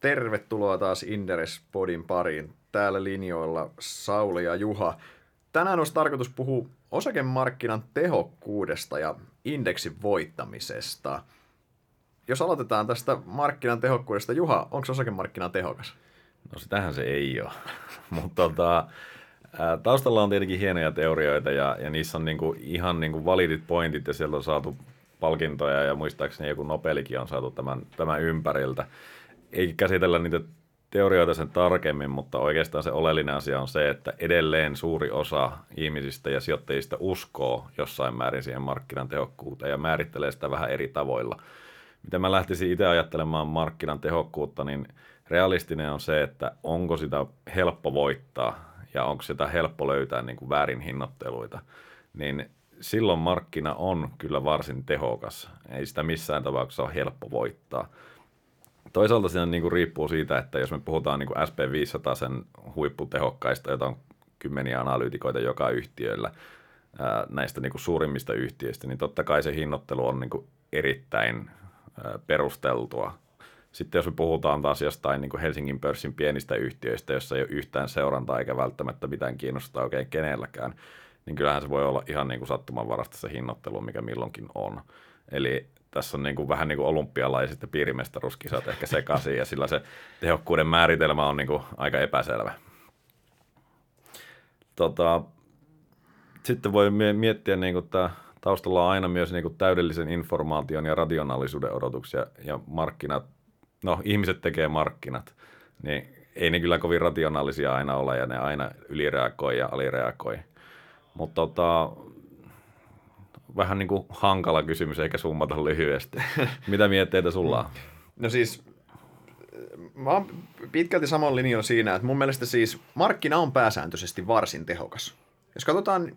Tervetuloa taas Inderes Podin pariin. Täällä linjoilla Sauli ja Juha. Tänään olisi tarkoitus puhua osakemarkkinan tehokkuudesta ja indeksin voittamisesta. Jos aloitetaan tästä markkinan tehokkuudesta, Juha, onko osakemarkkina tehokas? No sitähän se ei ole, mutta tota, taustalla on tietenkin hienoja teorioita ja, ja niissä on niinku ihan niinku validit pointit ja sieltä on saatu palkintoja ja muistaakseni joku Nobelikin on saatu tämän, tämän ympäriltä. Ei käsitellä niitä teorioita sen tarkemmin, mutta oikeastaan se oleellinen asia on se, että edelleen suuri osa ihmisistä ja sijoittajista uskoo jossain määrin siihen markkinan tehokkuuteen ja määrittelee sitä vähän eri tavoilla. Miten mä lähtisin itse ajattelemaan markkinan tehokkuutta, niin realistinen on se, että onko sitä helppo voittaa ja onko sitä helppo löytää niin kuin väärin hinnoitteluita. Niin silloin markkina on kyllä varsin tehokas. Ei sitä missään tapauksessa ole helppo voittaa. Toisaalta se niin riippuu siitä, että jos me puhutaan niin kuin SP500 sen huipputehokkaista, jota on kymmeniä analyytikoita joka yhtiöllä ää, näistä niin kuin suurimmista yhtiöistä, niin totta kai se hinnoittelu on niin kuin erittäin ää, perusteltua. Sitten jos me puhutaan taas jostain niin kuin Helsingin pörssin pienistä yhtiöistä, jossa ei ole yhtään seurantaa eikä välttämättä mitään kiinnostaa oikein kenelläkään, niin kyllähän se voi olla ihan niin kuin sattumanvarasta se hinnoittelu, mikä milloinkin on. Eli tässä on niin kuin, vähän niin kuin olympialaiset ja piirimestaruuskisat ehkä sekaisin, ja sillä se tehokkuuden määritelmä on niin kuin aika epäselvä. Tota, sitten voi miettiä, niin kuin tämä taustalla on aina myös niin kuin täydellisen informaation ja rationaalisuuden odotuksia, ja markkinat, no ihmiset tekee markkinat, niin ei ne kyllä kovin rationaalisia aina ole, ja ne aina ylireagoi ja alireagoi. Mutta tota, vähän niin kuin hankala kysymys, eikä summata lyhyesti. Mitä mietteitä sulla on? No siis, mä oon pitkälti saman linjan siinä, että mun mielestä siis markkina on pääsääntöisesti varsin tehokas. Jos katsotaan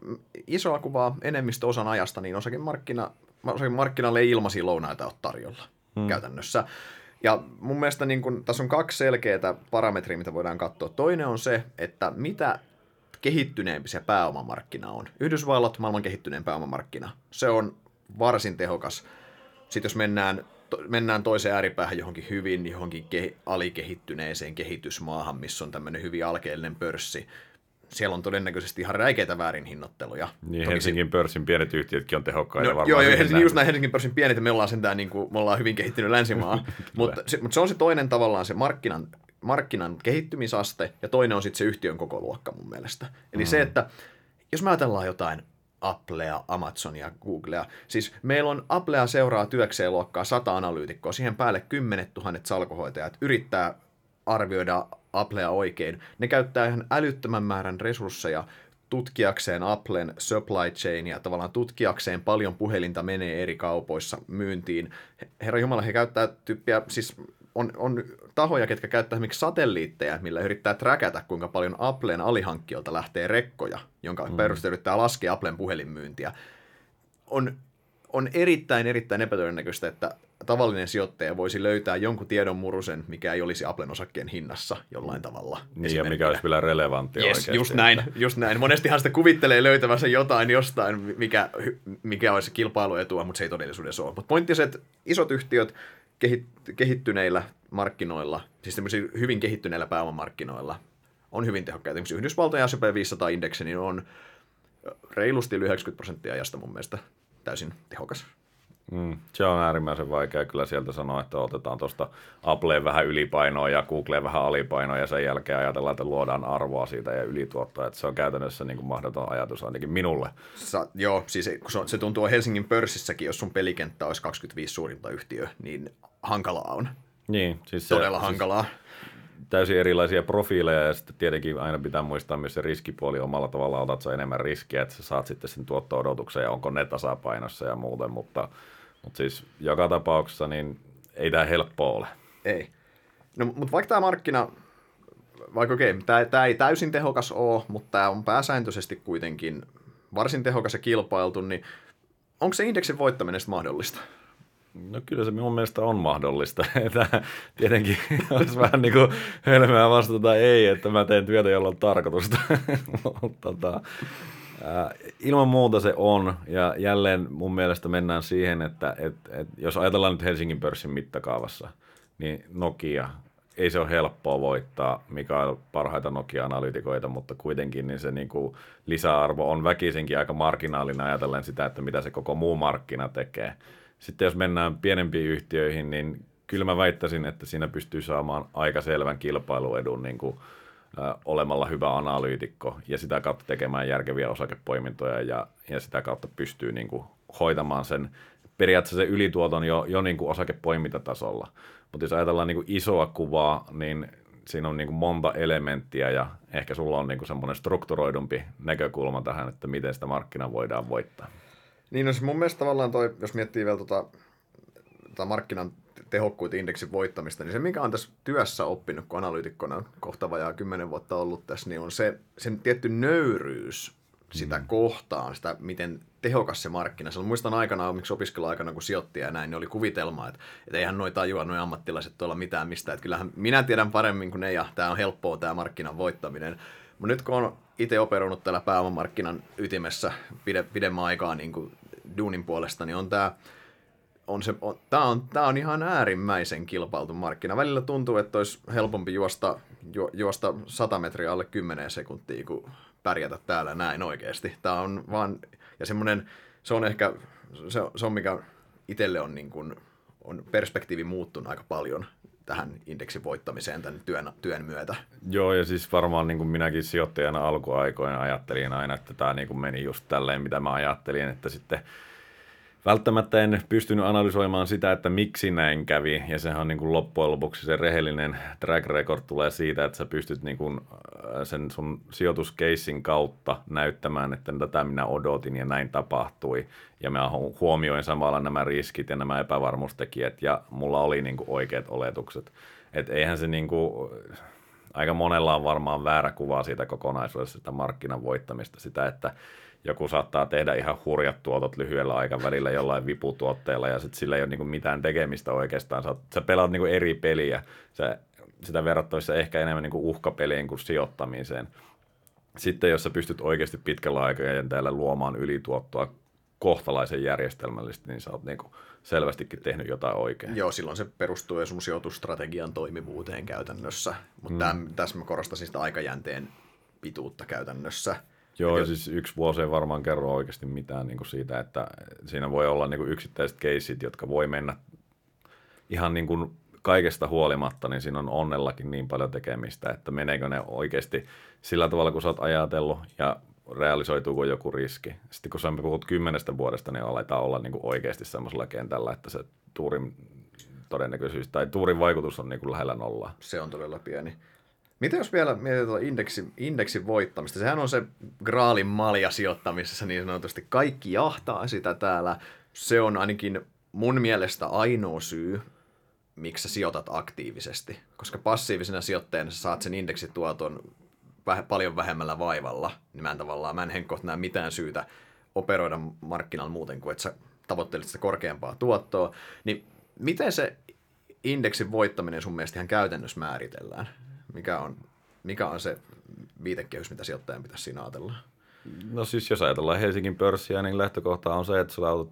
isoa kuvaa enemmistöosan ajasta, niin osakemarkkina, osakemarkkinalle ei ilmaisia lounaita ole tarjolla hmm. käytännössä. Ja mun mielestä niin kun, tässä on kaksi selkeää parametria, mitä voidaan katsoa. Toinen on se, että mitä kehittyneempi se pääomamarkkina on. Yhdysvallat, maailman kehittyneen pääomamarkkina, se on varsin tehokas. Sitten jos mennään, to, mennään toiseen ääripäähän johonkin hyvin, johonkin ke, alikehittyneeseen kehitysmaahan, missä on tämmöinen hyvin alkeellinen pörssi, siellä on todennäköisesti ihan räikeitä väärinhinnoitteluja. Niin, Toki Helsingin pörssin pienet yhtiötkin on tehokkaita no, varmaan. Joo, joo Helsingin, just näin Helsingin pörssin pienet, me ollaan sentään niin kuin, me ollaan hyvin kehittynyt länsimaa, mutta, se, mutta se on se toinen tavallaan se markkinan markkinan kehittymisaste ja toinen on sitten se yhtiön koko luokka mun mielestä. Eli mm. se, että jos me ajatellaan jotain Applea, Amazonia, Googlea. Siis meillä on Applea seuraa työkseen luokkaa sata analyytikkoa, siihen päälle kymmenet tuhannet salkohoitajat yrittää arvioida Applea oikein. Ne käyttää ihan älyttömän määrän resursseja tutkiakseen Applen supply chain ja tavallaan tutkiakseen paljon puhelinta menee eri kaupoissa myyntiin. Herra Jumala, he käyttää tyyppiä, siis on, on tahoja, ketkä käyttää esimerkiksi satelliitteja, millä yrittää träkätä, kuinka paljon Applen alihankkijoilta lähtee rekkoja, jonka mm. perusteella yrittää laskea Applen puhelinmyyntiä. On, on erittäin, erittäin epätodennäköistä, että tavallinen sijoittaja voisi löytää jonkun tiedon murusen, mikä ei olisi Applen osakkeen hinnassa jollain tavalla. Niin, ja mikä olisi vielä relevantti yes, oikeasti. Just näin, just näin. Monestihan sitä kuvittelee löytävänsä jotain jostain, mikä, mikä olisi kilpailuetua, mutta se ei todellisuudessa ole. Mutta pointti se, että isot yhtiöt kehittyneillä markkinoilla, siis hyvin kehittyneillä pääomamarkkinoilla, on hyvin tehokkaita. Esimerkiksi Yhdysvaltojen S&P 500-indeksi niin on reilusti yli 90 prosenttia ajasta mun mielestä täysin tehokas. Mm, se on äärimmäisen vaikea kyllä sieltä sanoa, että otetaan tuosta Appleen vähän ylipainoa ja Googleen vähän alipainoa ja sen jälkeen ajatellaan, että luodaan arvoa siitä ja ylituottoa. Että se on käytännössä niin kuin mahdoton ajatus ainakin minulle. Sa, joo, siis se, se tuntuu Helsingin pörssissäkin, jos sun pelikenttä olisi 25 suurinta yhtiö, niin hankalaa on. Niin, siis Todella se, hankalaa. Siis täysin erilaisia profiileja ja sitten tietenkin aina pitää muistaa myös se riskipuoli omalla tavalla, otat sä enemmän riskiä, että sä saat sitten sen tuotto-odotuksen ja onko ne tasapainossa ja muuten, mutta, mutta siis joka tapauksessa niin ei tämä helppo ole. Ei. No, mutta vaikka tämä markkina, vaikka okei, okay, tämä ei täysin tehokas ole, mutta tämä on pääsääntöisesti kuitenkin varsin tehokas ja kilpailtu, niin onko se indeksin voittaminen mahdollista? No kyllä se minun mielestä on mahdollista. Että tietenkin olisi vähän niin kuin hölmää vastata ei, että mä teen työtä, jolla on tarkoitusta. Mutta tota, ilman muuta se on. Ja jälleen mun mielestä mennään siihen, että et, et, jos ajatellaan nyt Helsingin pörssin mittakaavassa, niin Nokia ei se ole helppoa voittaa, mikä on parhaita Nokia-analytikoita, mutta kuitenkin niin se niin kuin lisäarvo on väkisinkin aika marginaalinen ajatellen sitä, että mitä se koko muu markkina tekee. Sitten jos mennään pienempiin yhtiöihin, niin kyllä mä väittäisin, että siinä pystyy saamaan aika selvän kilpailuedun niin kuin, olemalla hyvä analyytikko ja sitä kautta tekemään järkeviä osakepoimintoja ja, ja sitä kautta pystyy niin kuin, hoitamaan sen periaatteessa se ylituoton jo, jo niin kuin osakepoimintatasolla. Mutta jos ajatellaan niin kuin isoa kuvaa, niin siinä on niin kuin monta elementtiä ja ehkä sulla on niin kuin semmoinen strukturoidumpi näkökulma tähän, että miten sitä markkinaa voidaan voittaa. Niin, no siis mun mielestä tavallaan toi, jos miettii vielä tota, tota markkinan tehokkuutta indeksin voittamista, niin se mikä on tässä työssä oppinut, kun analyytikkona kohta vajaa kymmenen vuotta ollut tässä, niin on se sen tietty nöyryys sitä mm. kohtaan, sitä miten tehokas se markkina. Silloin muistan aikanaan, miksi opiskeluaikana, kun sijoittaja ja näin, niin oli kuvitelma, että, että eihän noita tajua noin ammattilaiset tuolla mitään mistä. Että kyllähän minä tiedän paremmin kuin ne ja tämä on helppoa tämä markkinan voittaminen. Mutta nyt kun on itse operoinut täällä pääomamarkkinan ytimessä pide, pidemmän aikaa niin kuin duunin puolesta, niin on tämä on se, on, tää, on, tää on ihan äärimmäisen kilpailtu markkina. Välillä tuntuu, että olisi helpompi juosta, ju, juosta 100 metriä alle 10 sekuntia kuin pärjätä täällä näin oikeasti. Tää on vaan, ja semmoinen, se on ehkä, se, se on mikä itselle on, niin kuin, on perspektiivi muuttunut aika paljon tähän indeksin voittamiseen tämän työn, työn myötä. Joo, ja siis varmaan niin kuin minäkin sijoittajana alkuaikoina ajattelin aina, että tämä niin kuin meni just tälleen, mitä mä ajattelin, että sitten välttämättä en pystynyt analysoimaan sitä, että miksi näin kävi, ja sehän on niin kuin loppujen lopuksi se rehellinen track record tulee siitä, että sä pystyt niin kuin sen sun sijoituskeissin kautta näyttämään, että tätä minä odotin ja näin tapahtui, ja mä huomioin samalla nämä riskit ja nämä epävarmuustekijät, ja mulla oli niin kuin oikeat oletukset. että eihän se niin kuin, aika monella on varmaan väärä kuva siitä kokonaisuudesta, sitä markkinan voittamista, sitä, että joku saattaa tehdä ihan hurjat tuotot lyhyellä aikavälillä jollain viputuotteella ja sitten sillä ei ole niinku mitään tekemistä oikeastaan. Sä, sä pelaat niinku eri peliä, sä, sitä verrattavissa ehkä enemmän niinku uhkapeliin kuin sijoittamiseen. Sitten jos sä pystyt oikeasti pitkällä aikajänteellä luomaan ylituottoa kohtalaisen järjestelmällisesti, niin sä oot niinku selvästikin tehnyt jotain oikein. Joo, silloin se perustuu jo sun sijoitusstrategian toimivuuteen käytännössä, mutta mm. tässä mä korostaisin sitä aikajänteen pituutta käytännössä – Joo, ja siis yksi vuosi ei varmaan kerro oikeasti mitään niin kuin siitä, että siinä voi olla niin kuin yksittäiset keisit, jotka voi mennä ihan niin kuin kaikesta huolimatta, niin siinä on onnellakin niin paljon tekemistä, että meneekö ne oikeasti sillä tavalla, kun sä oot ajatellut ja realisoituuko joku riski. Sitten kun sä puhut kymmenestä vuodesta, niin aletaan olla niin kuin oikeasti semmoisella kentällä, että se tuurin todennäköisyys tai tuurin vaikutus on niin kuin lähellä nollaa. Se on todella pieni. Miten jos vielä mietitään indeksin, indeksin voittamista? Sehän on se graalin malja sijoittamisessa niin sanotusti. Kaikki jahtaa sitä täällä. Se on ainakin mun mielestä ainoa syy, miksi sä sijoitat aktiivisesti. Koska passiivisena sijoittajana sä saat sen indeksituoton väh- paljon vähemmällä vaivalla. Niin mä en tavallaan, mä en henkkoht näe mitään syytä operoida markkinalla muuten kuin, että sä tavoittelit sitä korkeampaa tuottoa. Niin miten se indeksin voittaminen sun mielestä ihan käytännössä määritellään? Mikä on, mikä on se viitekehys, mitä sijoittajan pitäisi siinä ajatella? No siis jos ajatellaan Helsingin pörssiä, niin lähtökohta on se, että sulla on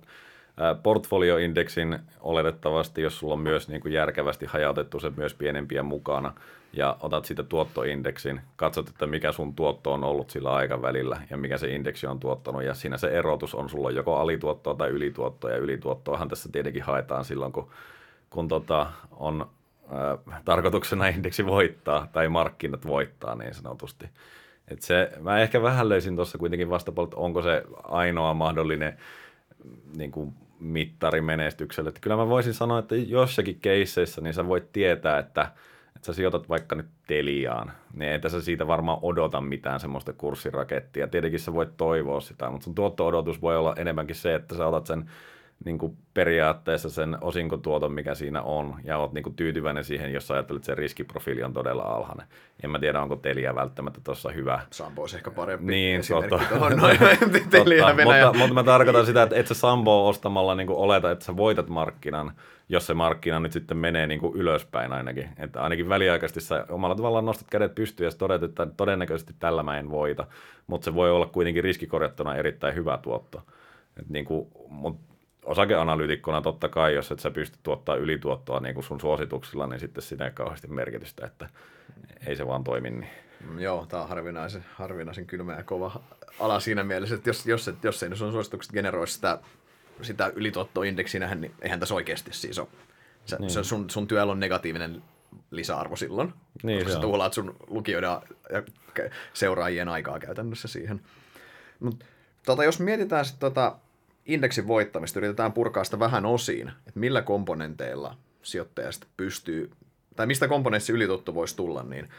portfolioindeksin oletettavasti, jos sulla on myös niin kuin järkevästi hajautettu se myös pienempiä mukana, ja otat siitä tuottoindeksin, katsot, että mikä sun tuotto on ollut sillä aikavälillä ja mikä se indeksi on tuottanut, ja siinä se erotus on sulla joko alituottoa tai ylituottoa, ja ylituottoahan tässä tietenkin haetaan silloin, kun, kun tota, on äh, tarkoituksena indeksi voittaa tai markkinat voittaa niin sanotusti. Et se, mä ehkä vähän löysin tuossa kuitenkin vastapuolella, että onko se ainoa mahdollinen niin kuin mittari menestykselle. Että kyllä mä voisin sanoa, että jossakin keisseissä niin sä voit tietää, että, että sä sijoitat vaikka nyt Teliaan, niin että sä siitä varmaan odota mitään semmoista kurssirakettia. Tietenkin sä voit toivoa sitä, mutta sun tuotto-odotus voi olla enemmänkin se, että sä otat sen niin kuin periaatteessa sen osinkotuoton, mikä siinä on, ja olet niin kuin tyytyväinen siihen, jos ajattelet, että se riskiprofiili on todella alhainen. En mä tiedä, onko Telia välttämättä tuossa hyvä. Sampo olisi ehkä parempi niin, totta. tuohon noin Telia mutta, mutta mä tarkoitan sitä, että et sä Sampo ostamalla niin kuin oleta, että sä voitat markkinan, jos se markkina nyt sitten menee niin kuin ylöspäin ainakin. Että ainakin väliaikaisesti sä omalla tavallaan nostat kädet pystyyn ja todet, että todennäköisesti tällä mä en voita, mutta se voi olla kuitenkin riskikorjattuna erittäin hyvä tuotto. Et niin kuin, mutta osakeanalyytikkona totta kai, jos et sä pysty tuottaa ylituottoa niin kuin sun suosituksilla, niin sitten siinä ei kauheasti merkitystä, että ei se vaan toimi niin. Mm, Joo, tämä on harvinaisen, harvinaisen kylmä ja kova ala siinä mielessä, että jos, jos, et, jos ei ne sun suositukset generoi sitä, sitä ylituottoindeksinähän, niin eihän tässä oikeasti siis ole. Se, niin. se sun, sun työllä on negatiivinen lisäarvo silloin, Niin, koska se sä tuhlaat sun lukijoiden ja seuraajien aikaa käytännössä siihen. Mut, tota, jos mietitään sit tota indeksin voittamista, yritetään purkaa sitä vähän osiin, että millä komponenteilla sijoittaja sitten pystyy, tai mistä komponentti ylituotto voisi tulla, niin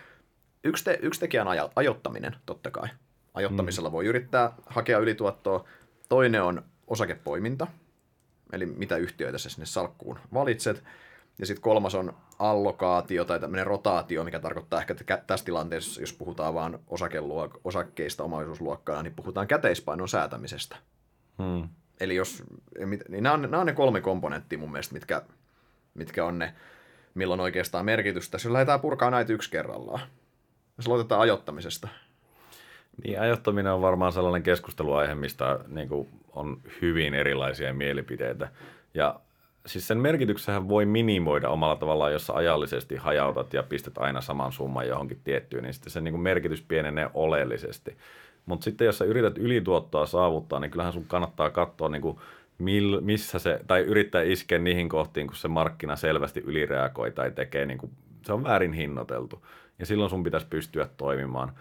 yksi, te, yksi tekijä on ajo, ajoittaminen, totta kai. Ajoittamisella mm. voi yrittää hakea ylituottoa. Toinen on osakepoiminta, eli mitä yhtiöitä sä sinne salkkuun valitset. Ja sitten kolmas on allokaatio tai tämmöinen rotaatio, mikä tarkoittaa ehkä, että tässä tilanteessa, jos puhutaan vain osakeluok- osakkeista omaisuusluokkaa, niin puhutaan käteispainon säätämisestä. Hmm. Eli jos, niin nämä on, nämä on ne kolme komponenttia mun mielestä, mitkä, mitkä on ne, milloin oikeastaan merkitystä. Jos lähdetään purkaa näitä yksi kerrallaan. Jos aloitetaan ajoittamisesta. Niin, ajoittaminen on varmaan sellainen keskusteluaihe, mistä niin kuin, on hyvin erilaisia mielipiteitä. Ja siis sen merkityksähän voi minimoida omalla tavallaan, jos sä ajallisesti hajautat ja pistät aina saman summan johonkin tiettyyn, niin sitten sen niin kuin merkitys pienenee oleellisesti. Mutta sitten jos sä yrität ylituottoa saavuttaa, niin kyllähän sun kannattaa katsoa, niin kuin, mil, missä se, tai yrittää iskeä niihin kohtiin, kun se markkina selvästi ylireagoi tai tekee, niin kuin, se on väärin hinnoiteltu. Ja silloin sun pitäisi pystyä toimimaan.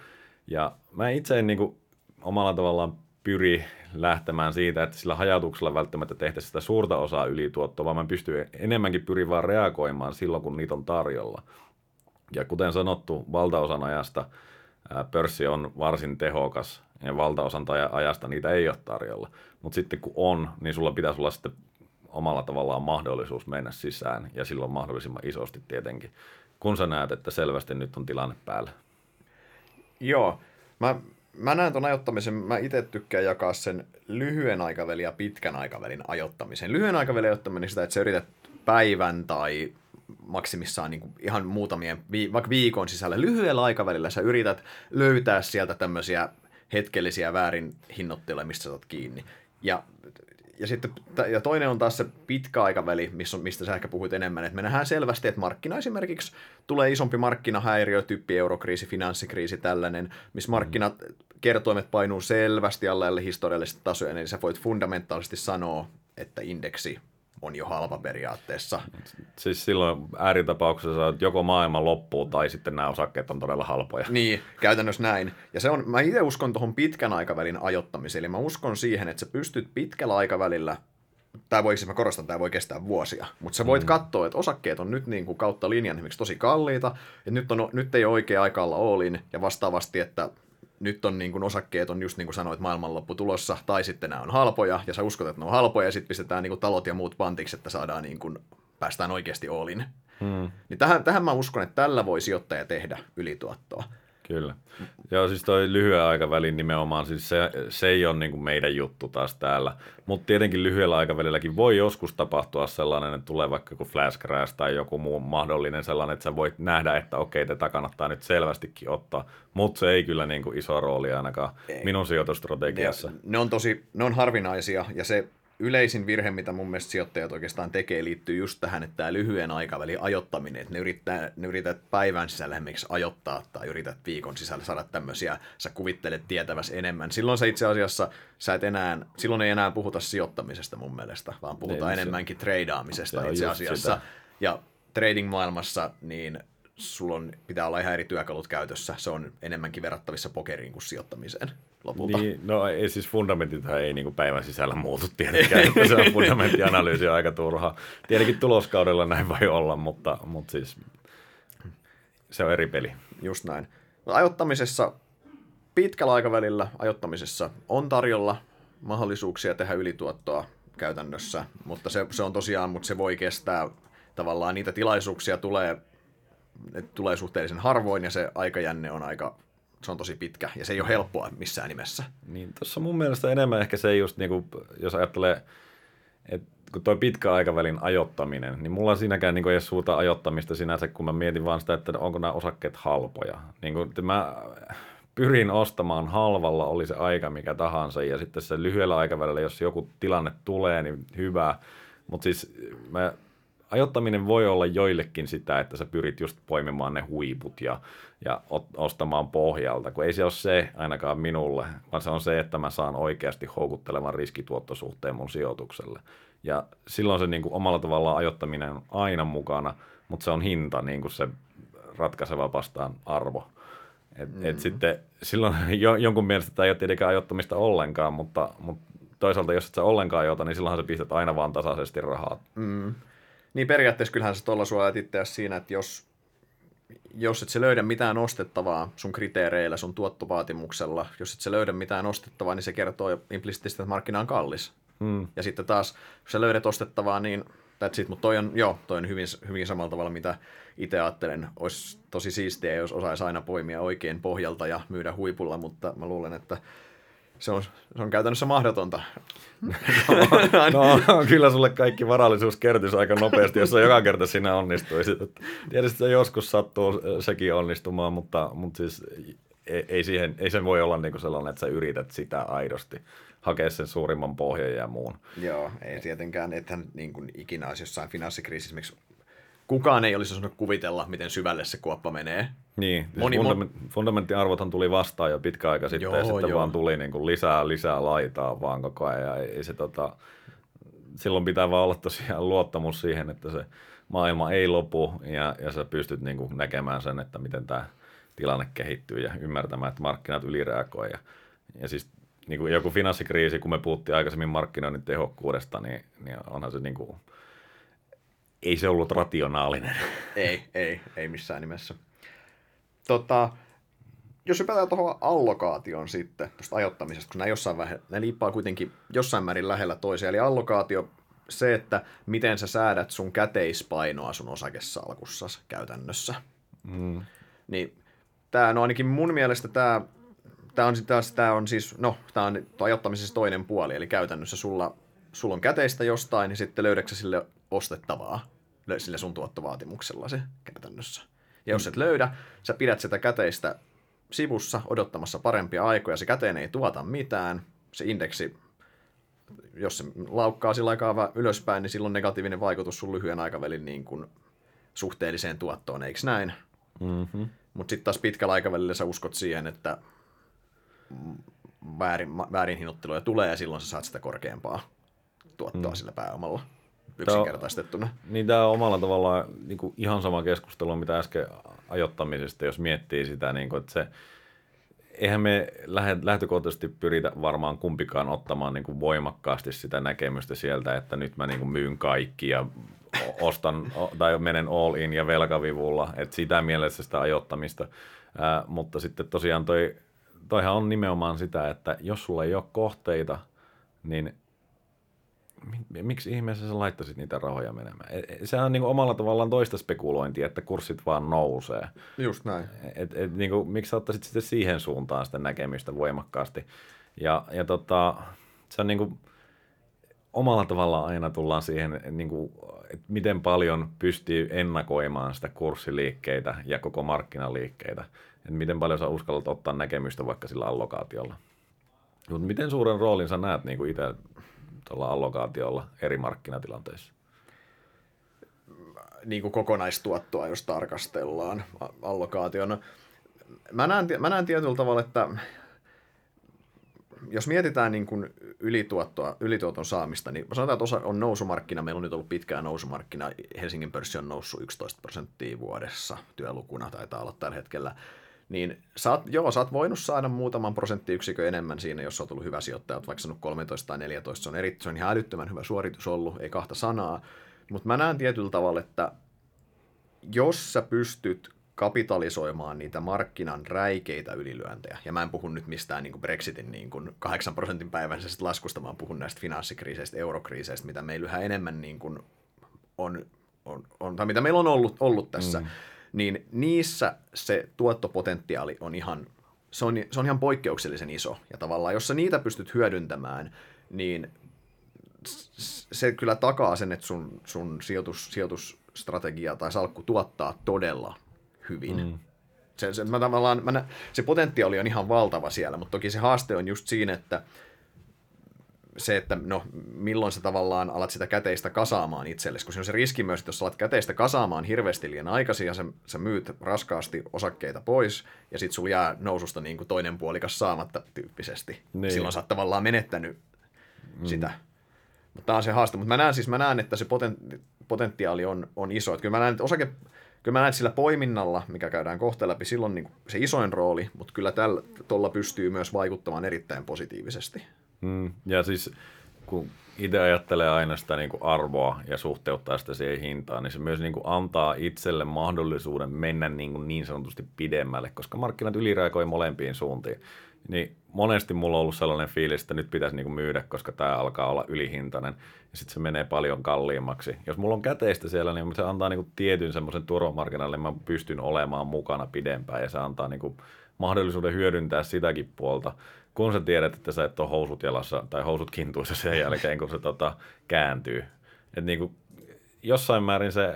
Ja mä itse en niin kuin, omalla tavallaan pyri lähtemään siitä, että sillä hajautuksella välttämättä tehtäisiin sitä suurta osaa ylituottoa, vaan mä pystyn enemmänkin pyrin vaan reagoimaan silloin, kun niitä on tarjolla. Ja kuten sanottu, valtaosan ajasta pörssi on varsin tehokas ja valtaosan ajasta niitä ei ole tarjolla. Mutta sitten kun on, niin sulla pitäisi olla sitten omalla tavallaan mahdollisuus mennä sisään ja silloin mahdollisimman isosti tietenkin, kun sä näet, että selvästi nyt on tilanne päällä. Joo. Mä, mä näen ton ajoittamisen, mä itse tykkään jakaa sen lyhyen aikavälin ja pitkän aikavälin ajoittamisen. Lyhyen aikavälin ajoittaminen sitä, että sä yrität päivän tai maksimissaan niin kuin ihan muutamien, vaikka viikon sisällä. Lyhyellä aikavälillä sä yrität löytää sieltä tämmöisiä hetkellisiä väärin hinnoitteluja, mistä sä otat kiinni. Ja, ja, sitten, ja toinen on taas se pitkä aikaväli, missä mistä sä ehkä puhuit enemmän, että me nähdään selvästi, että markkina esimerkiksi tulee isompi markkinahäiriö, tyyppi eurokriisi, finanssikriisi, tällainen, missä markkinat kertoimet painuu selvästi alle historiallisesti tasoja, niin sä voit fundamentaalisesti sanoa, että indeksi on jo halpa periaatteessa. Siis silloin ääritapauksessa että joko maailma loppuu tai sitten nämä osakkeet on todella halpoja. Niin, käytännössä näin. Ja se on, mä itse uskon tuohon pitkän aikavälin ajoittamiseen, eli mä uskon siihen, että sä pystyt pitkällä aikavälillä tämä voi, siis mä korostan, tämä voi kestää vuosia, mutta sä voit mm. katsoa, että osakkeet on nyt niin kuin kautta linjan esimerkiksi tosi kalliita, että nyt, on, nyt ei ole oikea aika olla all ja vastaavasti, että nyt on niin kuin osakkeet on just niin kuin sanoit maailmanloppu tulossa, tai sitten nämä on halpoja, ja sä uskot, että ne on halpoja, ja sitten pistetään niin kuin talot ja muut pantiksi, että saadaan niin kuin, päästään oikeasti all in. Hmm. Niin tähän, tähän mä uskon, että tällä voi sijoittaja tehdä ylituottoa. Kyllä. Joo, siis toi lyhyen aikavälin nimenomaan, siis se, se ei ole niin kuin meidän juttu taas täällä. Mutta tietenkin lyhyellä aikavälilläkin voi joskus tapahtua sellainen, että tulee vaikka joku flash crash tai joku muu mahdollinen sellainen, että sä voit nähdä, että okei, tätä kannattaa nyt selvästikin ottaa. Mutta se ei kyllä niin kuin iso rooli ainakaan ei. minun sijoitustrategiassa. Ne, ne on tosi, ne on harvinaisia ja se yleisin virhe, mitä mun mielestä sijoittajat oikeastaan tekee, liittyy just tähän, että tämä lyhyen aikavälin ajoittaminen, että ne yrittää, ne yrität päivän sisällä esimerkiksi ajoittaa tai yrität viikon sisällä saada tämmöisiä, sä kuvittelet tietäväs enemmän. Silloin se itse asiassa, sä et enää, silloin ei enää puhuta sijoittamisesta mun mielestä, vaan puhutaan Niin, enemmänkin treidaamisesta se on itse asiassa. sitä. Ja trading-maailmassa, niin sulla on, pitää olla ihan eri työkalut käytössä. Se on enemmänkin verrattavissa pokeriin kuin sijoittamiseen lopulta. Niin, no ei siis fundamentithan ei niin kuin päivän sisällä muutu tietenkään, että se on fundamenttianalyysi on aika turha. Tietenkin tuloskaudella näin voi olla, mutta, mutta siis se on eri peli. Just näin. Ajoittamisessa, pitkällä aikavälillä ajoittamisessa on tarjolla mahdollisuuksia tehdä ylituottoa käytännössä, mutta se, se on tosiaan, mutta se voi kestää tavallaan niitä tilaisuuksia tulee, ne tulee suhteellisen harvoin ja se aikajänne on aika, se on tosi pitkä ja se ei ole helppoa missään nimessä. Niin tuossa mun mielestä enemmän ehkä se just, niin kuin, jos ajattelee, että kun toi pitkä aikavälin ajoittaminen, niin mulla siinäkään niin kuin, ei ole suurta ajoittamista sinänsä, kun mä mietin vaan sitä, että onko nämä osakkeet halpoja. Niin kuin, että mä pyrin ostamaan halvalla, oli se aika mikä tahansa, ja sitten se lyhyellä aikavälillä, jos joku tilanne tulee, niin hyvä, mutta siis mä, ajottaminen voi olla joillekin sitä, että sä pyrit just poimimaan ne huiput ja, ja ostamaan pohjalta, kun ei se ole se ainakaan minulle, vaan se on se, että mä saan oikeasti houkuttelevan riskituottosuhteen mun sijoitukselle. Ja silloin se niin kuin omalla tavallaan ajottaminen on aina mukana, mutta se on hinta niin kuin se ratkaiseva vastaan arvo. Et, mm-hmm. et sitten silloin jo, jonkun mielestä tämä ei ole tietenkään ajottamista ollenkaan, mutta, mutta toisaalta jos et sä ollenkaan ajota, niin silloinhan sä pistät aina vaan tasaisesti rahaa. Mm. Niin periaatteessa kyllähän se tuolla suojaa itseäsi siinä, että jos, jos et se löydä mitään ostettavaa sun kriteereillä, sun tuottovaatimuksella, jos et se löydä mitään ostettavaa, niin se kertoo implisiittisesti, että markkina on kallis. Mm. Ja sitten taas, jos sä löydät ostettavaa, niin that's it. Mutta toi on, joo, toi on hyvin, hyvin samalla tavalla, mitä itse ajattelen. Olisi tosi siistiä, jos osaisi aina poimia oikein pohjalta ja myydä huipulla, mutta mä luulen, että se on, se on käytännössä mahdotonta. No, no, kyllä sulle kaikki varallisuus kertyisi aika nopeasti, jos joka kerta sinä onnistuisi. Tietysti se joskus sattuu sekin onnistumaan, mutta, mutta siis ei, ei, siihen, ei sen voi olla niin kuin sellainen, että sä yrität sitä aidosti hakea sen suurimman pohjan ja muun. Joo, ei tietenkään, ethän niin kuin ikinä olisi jossain finanssikriisissä, miksi kukaan ei olisi osannut kuvitella, miten syvälle se kuoppa menee. Niin, siis Moni, fundament, fundamenttiarvothan tuli vastaan jo pitkä aika sitten, joo, ja sitten joo. vaan tuli niin kuin lisää, lisää laitaa vaan koko ajan, ja ei se tota, silloin pitää vaan olla tosiaan luottamus siihen, että se maailma ei lopu, ja, ja sä pystyt niin kuin näkemään sen, että miten tämä tilanne kehittyy, ja ymmärtämään, että markkinat ylireagoi, ja, ja siis niin kuin joku finanssikriisi, kun me puhuttiin aikaisemmin markkinoinnin tehokkuudesta, niin, niin onhan se niin kuin, ei se ollut rationaalinen. Ei, ei, ei missään nimessä. Tota, jos hypätään tuohon allokaation sitten, tuosta ajottamisesta, kun nämä, jossain vähän, ne liippaa kuitenkin jossain määrin lähellä toisia. Eli allokaatio, se, että miten sä säädät sun käteispainoa sun osakesalkussa käytännössä. Mm. Niin tämä, no ainakin mun mielestä tämä tämä on, taas, tämä on siis, no, tämä on ajottamisessa toinen puoli, eli käytännössä sulla, sulla on käteistä jostain, niin sitten löydätkö sille ostettavaa sille sun tuottovaatimuksella se käytännössä. Ja jos et löydä, sä pidät sitä käteistä sivussa odottamassa parempia aikoja, se käteen ei tuota mitään, se indeksi, jos se laukkaa sillä aikaa ylöspäin, niin silloin negatiivinen vaikutus sun lyhyen aikavälin niin kuin suhteelliseen tuottoon, eikö näin? Mm-hmm. Mutta sitten taas pitkällä aikavälillä sä uskot siihen, että väärin, väärin hinnoitteluja tulee ja silloin sä saat sitä korkeampaa tuottoa mm. sillä pääomalla yksinkertaistettuna. Tämä niin tämä on omalla tavallaan niin kuin ihan sama keskustelu, mitä äsken ajottamisesta, jos miettii sitä, niin kuin, että se, eihän me lähtökohtaisesti pyritä varmaan kumpikaan ottamaan niin kuin voimakkaasti sitä näkemystä sieltä, että nyt mä niin kuin myyn kaikki ja ostan tai menen all in ja velkavivulla, että sitä mielessä sitä ajottamista. Ää, mutta sitten tosiaan toi toihan on nimenomaan sitä, että jos sulla ei ole kohteita, niin miksi ihmeessä sä laittaisit niitä rahoja menemään? E, e, sehän on niin kuin omalla tavallaan toista spekulointia, että kurssit vaan nousee. Just näin. Et, et, niin kuin, miksi sä ottaisit sitten siihen suuntaan sitä näkemystä voimakkaasti? Ja, ja tota, se on niin kuin, omalla tavallaan aina tullaan siihen, niin kuin, että miten paljon pystyy ennakoimaan sitä kurssiliikkeitä ja koko markkinaliikkeitä että miten paljon sä uskallat ottaa näkemystä vaikka sillä allokaatiolla. Mutta miten suuren roolin sä näet niin itse tuolla allokaatiolla eri markkinatilanteissa? Niin kuin kokonaistuottoa, jos tarkastellaan allokaationa. Mä näen, mä näen tietyllä tavalla, että jos mietitään niin kuin ylituottoa, ylituoton saamista, niin sanotaan, että osa on nousumarkkina. Meillä on nyt ollut pitkään nousumarkkina. Helsingin pörssi on noussut 11 prosenttia vuodessa työlukuna, taitaa olla tällä hetkellä niin sä oot, joo, sä oot voinut saada muutaman prosenttiyksikön enemmän siinä, jos sä oot ollut hyvä sijoittaja, oot vaikka sanonut 13 tai 14, se on, eri, se on ihan älyttömän hyvä suoritus ollut, ei kahta sanaa, mutta mä näen tietyllä tavalla, että jos sä pystyt kapitalisoimaan niitä markkinan räikeitä ylilyöntejä, ja mä en puhu nyt mistään niin kuin Brexitin niin kuin 8 prosentin päiväisestä laskusta, vaan puhun näistä finanssikriiseistä, eurokriiseistä, mitä meillä yhä enemmän niin kuin on, on, on, tai mitä meillä on ollut, ollut tässä, mm niin niissä se tuottopotentiaali on ihan, se on, se on ihan poikkeuksellisen iso. Ja tavallaan, jos sä niitä pystyt hyödyntämään, niin se kyllä takaa sen, että sun, sun sijoitus, sijoitusstrategia tai salkku tuottaa todella hyvin. Mm. Se, se, mä tavallaan, mä nä, se potentiaali on ihan valtava siellä, mutta toki se haaste on just siinä, että se, että no, milloin sä tavallaan alat sitä käteistä kasaamaan itsellesi, kun se on se riski myös, että jos sä alat käteistä kasaamaan hirveästi liian aikaisin ja sä, sä myyt raskaasti osakkeita pois ja sitten sulla jää noususta niin kuin toinen puolikas saamatta tyyppisesti. Niin. Silloin sä oot tavallaan menettänyt mm. sitä. Mutta tämä on se haaste. Mutta mä näen siis, mä näen, että se potentiaali on, on iso. Että kyllä mä näen, että osake, kyllä mä näen, että sillä poiminnalla, mikä käydään kohta läpi, silloin niin se isoin rooli, mutta kyllä tällä tuolla pystyy myös vaikuttamaan erittäin positiivisesti. Mm, ja siis kun itse ajattelee aina sitä niin kuin arvoa ja suhteuttaa sitä siihen hintaan, niin se myös niin kuin antaa itselle mahdollisuuden mennä niin, kuin niin sanotusti pidemmälle, koska markkinat ylireagoi molempiin suuntiin. Niin monesti mulla on ollut sellainen fiilis, että nyt pitäisi niin kuin myydä, koska tämä alkaa olla ylihintainen, ja sitten se menee paljon kalliimmaksi. Jos mulla on käteistä siellä, niin se antaa niin kuin tietyn semmoisen turvamarkkinalle, mä pystyn olemaan mukana pidempään, ja se antaa niin kuin mahdollisuuden hyödyntää sitäkin puolta kun sä tiedät, että sä et ole housut jalassa tai housut kintuissa sen jälkeen, kun se tota, kääntyy. Et niinku, jossain määrin se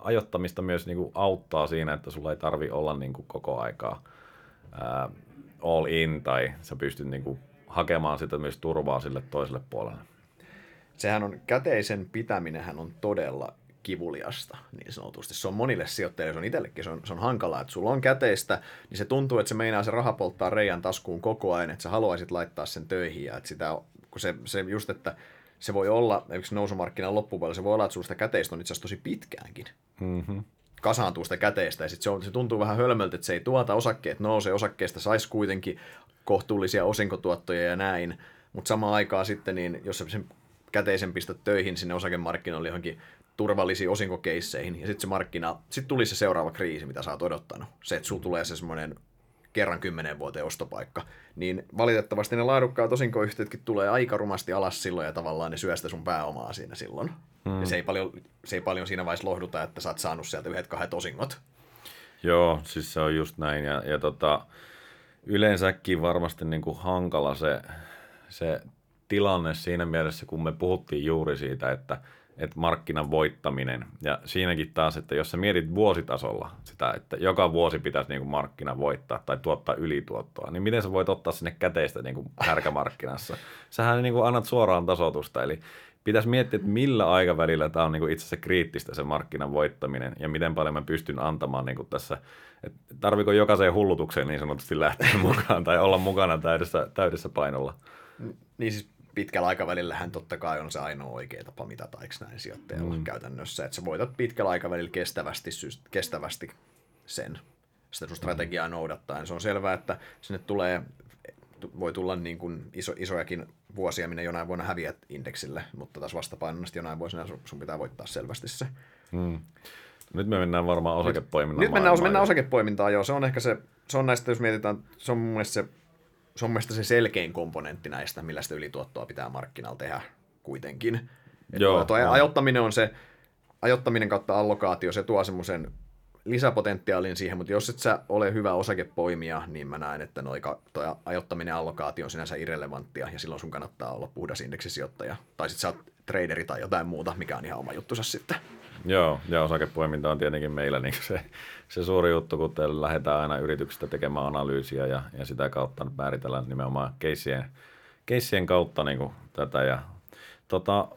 ajottamista myös niinku auttaa siinä, että sulla ei tarvi olla niinku koko aikaa ää, all in tai sä pystyt niinku hakemaan sitä myös turvaa sille toiselle puolelle. Sehän on, käteisen pitäminen on todella kivuliasta niin sanotusti. Se on monille sijoittajille, se on itsellekin, se on, se on hankalaa, että sulla on käteistä, niin se tuntuu, että se meinaa se raha polttaa reijän taskuun koko ajan, että sä haluaisit laittaa sen töihin ja että sitä, kun se, se just, että se voi olla, esimerkiksi nousumarkkinan loppupuolella, se voi olla, että sulla sitä käteistä on itse asiassa tosi pitkäänkin. Mm-hmm kasaantuu sitä käteistä ja sitten se, on, se tuntuu vähän hölmöltä, että se ei tuota osakkeet nousee, osakkeesta saisi kuitenkin kohtuullisia osinkotuottoja ja näin, mutta samaan aikaan sitten, niin jos sen käteisen pistät töihin sinne osakemarkkinoille johonkin turvallisiin osinkokeisseihin, ja sitten se markkina, sitten tuli se seuraava kriisi, mitä sä oot odottanut. Se, että sulla tulee se semmoinen kerran kymmenen vuoteen ostopaikka, niin valitettavasti ne laadukkaat osinkoyhtiötkin tulee aika rumasti alas silloin, ja tavallaan ne syö sitä sun pääomaa siinä silloin. Hmm. Ja se ei, paljon, se ei paljon siinä vaiheessa lohduta, että sä oot saanut sieltä yhdet kahdet osingot. Joo, siis se on just näin, ja, ja tota, yleensäkin varmasti niin kuin hankala se, se tilanne siinä mielessä, kun me puhuttiin juuri siitä, että – että markkinan voittaminen. Ja siinäkin taas, että jos sä mietit vuositasolla sitä, että joka vuosi pitäisi niin kuin markkina voittaa tai tuottaa ylituottoa, niin miten sä voit ottaa sinne käteistä niin kuin härkämarkkinassa? Sähän niin kuin annat suoraan tasotusta, eli pitäisi miettiä, että millä aikavälillä tämä on niin kuin itse asiassa kriittistä se markkinan voittaminen ja miten paljon mä pystyn antamaan niin kuin tässä, että tarviko jokaiseen hullutukseen niin sanotusti lähteä mukaan tai olla mukana täydessä, täydessä painolla? Niin siis pitkällä aikavälillähän totta kai on se ainoa oikea tapa mitata, eikö näin sijoittajalla mm. käytännössä, että sä voitat pitkällä aikavälillä kestävästi, kestävästi sen, sitä sun strategiaa noudattaen. Se on selvää, että sinne tulee, voi tulla niin kuin iso, isojakin vuosia, minne jonain vuonna häviät indeksille, mutta taas vastapainonnasti jonain vuosina sun pitää voittaa selvästi se. Mm. Nyt me mennään varmaan osakepoimintaan. Nyt, nyt mennään, mennään osakepoimintaan, joo. Se on ehkä se, se on näistä, jos mietitään, se on mun mielestä se se on mielestäni se selkein komponentti näistä, millä sitä ylituottoa pitää markkinalla tehdä kuitenkin. Joo, tuo ajottaminen on se, ajottaminen kautta allokaatio, se tuo semmoisen lisäpotentiaalin siihen, mutta jos et sä ole hyvä osakepoimija, niin mä näen, että noi, toi ajottaminen ja allokaatio on sinänsä irrelevanttia, ja silloin sun kannattaa olla puhdas indeksisijoittaja. Tai sitten sä oot traderi tai jotain muuta, mikä on ihan oma juttusa sitten. Joo, ja osakepoiminta on tietenkin meillä niin se, se suuri juttu, kun teille lähdetään aina yrityksestä tekemään analyysiä ja, ja sitä kautta määritellään nimenomaan keissien, keissien kautta niin kuin tätä. Ja, tota,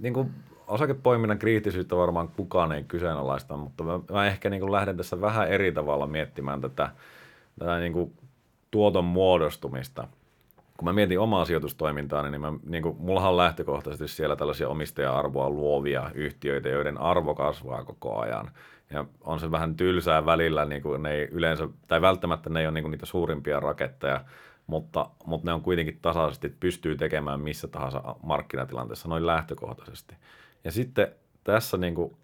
niin kuin osakepoiminnan kriittisyyttä varmaan kukaan ei kyseenalaista, mutta mä, mä ehkä niin kuin lähden tässä vähän eri tavalla miettimään tätä, tätä niin kuin tuoton muodostumista kun mä mietin omaa sijoitustoimintaa, niin, mä, niin kuin, mullahan on lähtökohtaisesti siellä tällaisia omistaja-arvoa luovia yhtiöitä, joiden arvo kasvaa koko ajan. Ja on se vähän tylsää välillä, niin kuin ne ei yleensä, tai välttämättä ne ei ole niin kuin niitä suurimpia raketteja, mutta, mutta ne on kuitenkin tasaisesti, pystyy tekemään missä tahansa markkinatilanteessa noin lähtökohtaisesti. Ja sitten tässä niin kuin,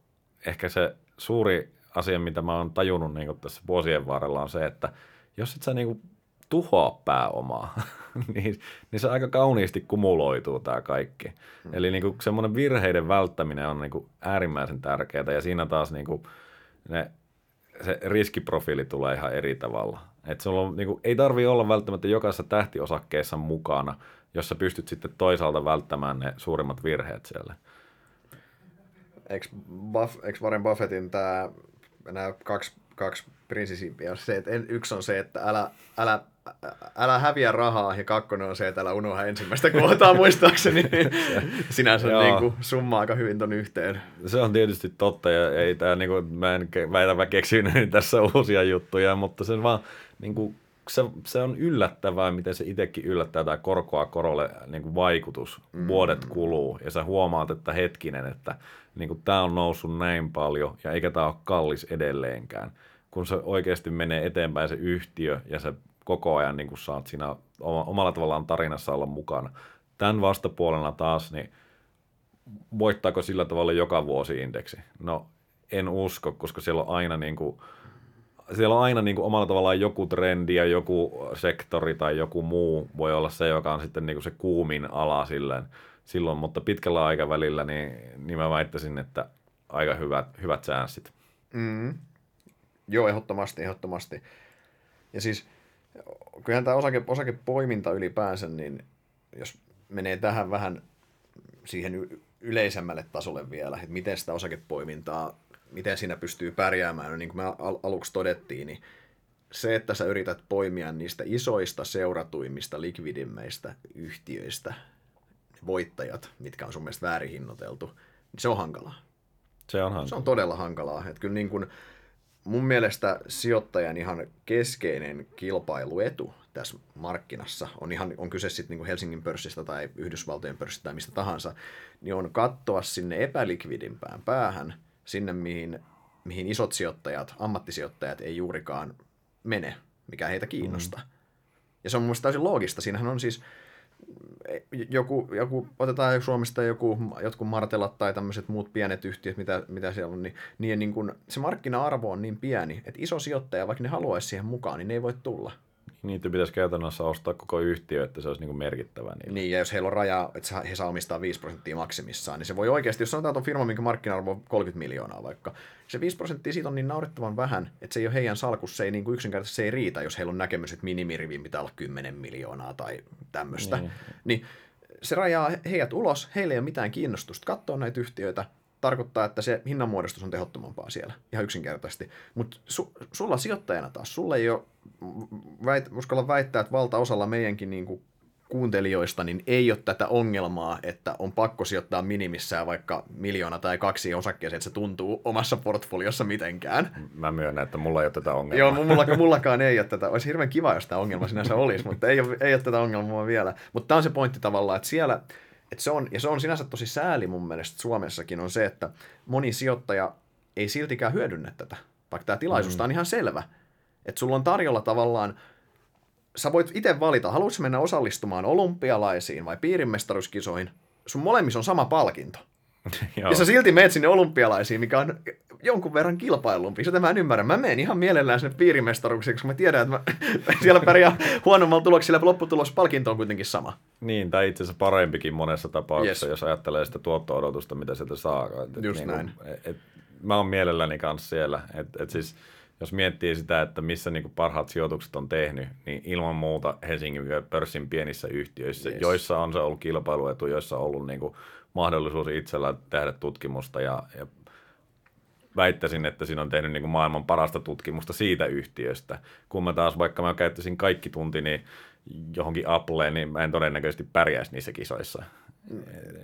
ehkä se suuri asia, mitä mä oon tajunnut niin kuin tässä vuosien varrella on se, että jos et sä niin kuin tuhoa pääomaa, niin, niin se aika kauniisti kumuloituu tämä kaikki. Hmm. Eli niin kuin semmoinen virheiden välttäminen on niin kuin äärimmäisen tärkeää ja siinä taas niin kuin ne, se riskiprofiili tulee ihan eri tavalla. Et sulla on, niin kuin, ei tarvi olla välttämättä jokaisessa tähtiosakkeessa mukana, jos sä pystyt sitten toisaalta välttämään ne suurimmat virheet siellä. Eikö, Buff, eikö Warren Buffettin tämä, nämä kaksi, kaksi prinssisimpiä. Se, että en, yksi on se, että älä, älä, älä häviä rahaa, ja kakkonen on se, että älä unohda ensimmäistä kohtaa muistaakseni. Sinänsä niin kuin, summa aika hyvin ton yhteen. Se on tietysti totta, ja ei tää, niin kuin, mä en väitä mä keksinyt tässä uusia juttuja, mutta se vaan niin kuin, se, se on yllättävää, miten se itsekin yllättää tämä korkoa korolle niin kuin vaikutus. Mm. Vuodet kuluu ja sä huomaat, että hetkinen, että niin kuin, tämä on noussut näin paljon ja eikä tämä ole kallis edelleenkään. Kun se oikeasti menee eteenpäin se yhtiö ja se koko ajan niin saat siinä omalla tavallaan tarinassa olla mukana. Tämän vastapuolella taas, niin voittaako sillä tavalla joka vuosi indeksi? No en usko, koska siellä on aina niin kuin, siellä on aina niin kuin omalla tavallaan joku trendi ja joku sektori tai joku muu voi olla se, joka on sitten niin kuin se kuumin ala silleen, silloin, mutta pitkällä aikavälillä niin, niin mä väittäisin, että aika hyvät, hyvät chanssit. Mm. Joo, ehdottomasti, ehdottomasti. Ja siis kyllähän tämä osake, osakepoiminta ylipäänsä, niin jos menee tähän vähän siihen yleisemmälle tasolle vielä, että miten sitä osakepoimintaa miten siinä pystyy pärjäämään, no, niin kuin me al- aluksi todettiin, niin se, että sä yrität poimia niistä isoista, seuratuimmista, likvidimmeistä yhtiöistä voittajat, mitkä on sun mielestä väärin hinnoiteltu, niin se on hankalaa. Se on hankalaa. Se on todella hankalaa. Että kyllä niin kuin, mun mielestä sijoittajan ihan keskeinen kilpailuetu tässä markkinassa, on, ihan, on kyse sitten niin Helsingin pörssistä tai Yhdysvaltojen pörssistä tai mistä tahansa, niin on katsoa sinne epälikvidimpään päähän – sinne, mihin, mihin isot sijoittajat, ammattisijoittajat ei juurikaan mene, mikä heitä kiinnostaa. Mm. Ja se on mun täysin loogista. Siinähän on siis joku, joku otetaan Suomesta joku, jotkut martelat tai tämmöiset muut pienet yhtiöt, mitä, mitä siellä on, niin, niin, niin kun se markkina-arvo on niin pieni, että iso sijoittaja, vaikka ne haluaisi siihen mukaan, niin ne ei voi tulla. Niitä pitäisi käytännössä ostaa koko yhtiö, että se olisi niin merkittävä. Niille. Niin, ja jos heillä on raja, että he saa omistaa 5 prosenttia maksimissaan, niin se voi oikeasti, jos sanotaan, että on firma, minkä markkina-arvo on 30 miljoonaa vaikka, se 5 prosenttia siitä on niin naurettavan vähän, että se ei ole heidän salkussa, se ei niin kuin yksinkertaisesti se ei riitä, jos heillä on näkemys, että minimiriviin pitää olla 10 miljoonaa tai tämmöistä. Niin. niin se rajaa heidät ulos, heille ei ole mitään kiinnostusta katsoa näitä yhtiöitä, tarkoittaa, että se hinnanmuodostus on tehottomampaa siellä, ihan yksinkertaisesti. Mutta su, sulla sijoittajana taas, sulla ei ole, väit, uskalla väittää, että valtaosalla meidänkin niin kuin kuuntelijoista niin ei ole tätä ongelmaa, että on pakko sijoittaa minimissään vaikka miljoona tai kaksi osakkeeseen, että se tuntuu omassa portfoliossa mitenkään. Mä myönnän, että mulla ei ole tätä ongelmaa. Joo, mulla, mullakaan ei ole tätä. Olisi hirveän kiva, jos tämä ongelma sinänsä olisi, mutta ei ole, ei ole tätä ongelmaa vielä. Mutta tämä on se pointti tavallaan, että siellä, et se on, ja se on sinänsä tosi sääli mun mielestä Suomessakin on se, että moni sijoittaja ei siltikään hyödynnä tätä, vaikka tämä tilaisuus mm. on ihan selvä. Että sulla on tarjolla tavallaan, sä voit itse valita, haluatko mennä osallistumaan olympialaisiin vai piirimestaruuskisoihin, sun molemmissa on sama palkinto. ja sä silti meet sinne olympialaisiin, mikä on jonkun verran kilpailumpi. Sitä mä en ymmärrä. Mä menen ihan mielellään sinne piirimestaruuksiin, koska mä tiedän, että mä siellä pärjää huonommalla tuloksilla, lopputulos palkinto on kuitenkin sama. Niin, tai itse asiassa parempikin monessa tapauksessa, yes. jos ajattelee sitä tuotto-odotusta, mitä sieltä saa. Et, Just niin näin. et, et, mä oon mielelläni kanssa siellä. Et, et siis, jos miettii sitä, että missä niin parhaat sijoitukset on tehnyt, niin ilman muuta Helsingin pörssin pienissä yhtiöissä, yes. joissa on se ollut kilpailuetu, joissa on ollut niin kuin mahdollisuus itsellä tehdä tutkimusta ja, ja väittäisin, että siinä on tehnyt niin kuin maailman parasta tutkimusta siitä yhtiöstä. Kun mä taas, vaikka mä käyttäisin kaikki tuntini niin johonkin Appleen, niin mä en todennäköisesti pärjäisi niissä kisoissa.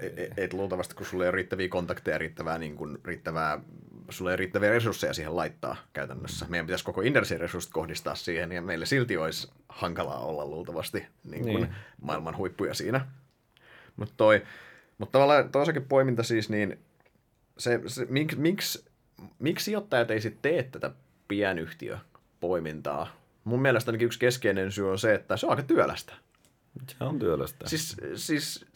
Et, e, et luultavasti, kun sulla ei ole riittäviä kontakteja, riittävää, niin kuin, riittävää, sulla ei ole riittäviä resursseja siihen laittaa käytännössä. Meidän pitäisi koko Indersin resurssit kohdistaa siihen, ja meille silti olisi hankalaa olla luultavasti niin kuin niin. maailman huippuja siinä. Mutta toi, mutta tavallaan toisakin poiminta siis, niin se, se miksi, miksi, miksi sijoittajat ei sitten tee tätä pienyhtiöpoimintaa? Mun mielestä ainakin yksi keskeinen syy on se, että se on aika työlästä. Se on työlästä. Siis, siis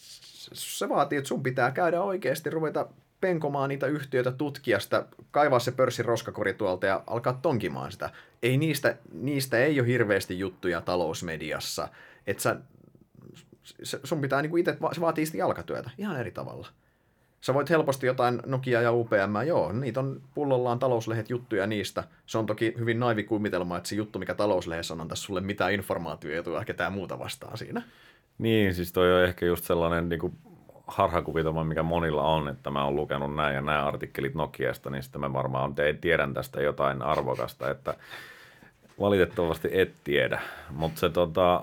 se vaatii, että sun pitää käydä oikeasti, ruveta penkomaan niitä yhtiöitä, tutkia sitä, kaivaa se pörssin roskakori tuolta ja alkaa tonkimaan sitä. Ei niistä, niistä ei ole hirveästi juttuja talousmediassa. Että sä se, sun pitää niin itse, se vaatii sitä jalkatyötä ihan eri tavalla. Sä voit helposti jotain Nokia ja UPM, joo, niitä on pullollaan talouslehdet juttuja niistä. Se on toki hyvin naivi kuvitelma, että se juttu, mikä talouslehdessä on, antaa sulle mitään informaatiota ketään muuta vastaan siinä. Niin, siis toi on ehkä just sellainen niin kuin harhakuvitelma, mikä monilla on, että mä oon lukenut näin ja nämä artikkelit Nokiasta, niin sitten mä varmaan tiedän tästä jotain arvokasta, että valitettavasti et tiedä, mutta se tota,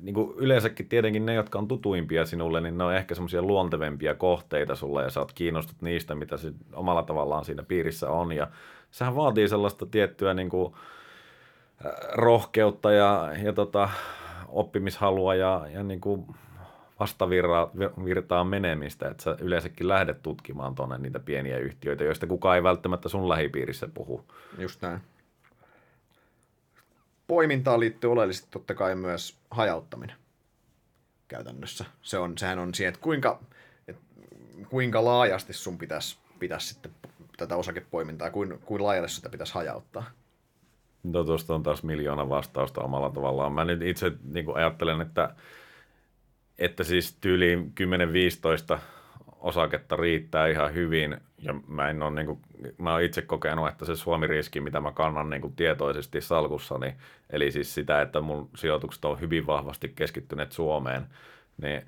niin kuin yleensäkin tietenkin ne, jotka on tutuimpia sinulle, niin ne on ehkä semmoisia luontevempia kohteita sulle ja sä oot kiinnostut niistä, mitä se omalla tavallaan siinä piirissä on. Ja sehän vaatii sellaista tiettyä niin kuin, rohkeutta ja, ja tota, oppimishalua ja, ja niin kuin vastavirtaan menemistä, että sä yleensäkin lähdet tutkimaan tuonne niitä pieniä yhtiöitä, joista kukaan ei välttämättä sun lähipiirissä puhu. Just näin. Poimintaan liittyy oleellisesti totta kai myös hajauttaminen käytännössä. Se on, sehän on siihen, että kuinka, että kuinka laajasti sun pitäisi, pitäisi sitten tätä osakepoimintaa, kuin, kuin laajalle sitä pitäisi hajauttaa. No tuosta on taas miljoona vastausta omalla tavallaan. Mä nyt itse niin ajattelen, että, että siis tyyliin 10-15 osaketta riittää ihan hyvin. Ja mä en ole, niin kuin, mä oon itse kokenut, että se Suomi-riski, mitä mä kannan niin kuin tietoisesti salkussani, eli siis sitä, että mun sijoitukset on hyvin vahvasti keskittyneet Suomeen, niin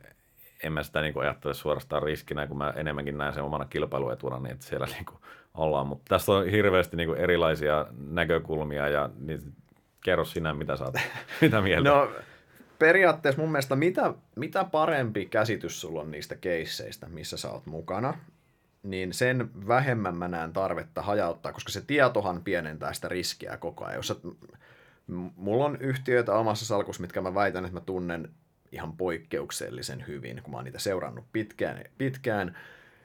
en mä sitä niin kuin ajattele suorastaan riskinä, kun mä enemmänkin näen sen omana kilpailuetuna, niin että siellä niin kuin ollaan. Mutta tässä on hirveästi niin kuin erilaisia näkökulmia ja niin, kerro sinä, mitä oot, mitä mieltä. No, periaatteessa mun mielestä mitä, mitä parempi käsitys sulla on niistä keisseistä, missä sä oot mukana, niin sen vähemmän mä näen tarvetta hajauttaa, koska se tietohan pienentää sitä riskiä koko ajan. Jos sä, mulla on yhtiöitä omassa salkussa, mitkä mä väitän, että mä tunnen ihan poikkeuksellisen hyvin, kun mä oon niitä seurannut pitkään, pitkään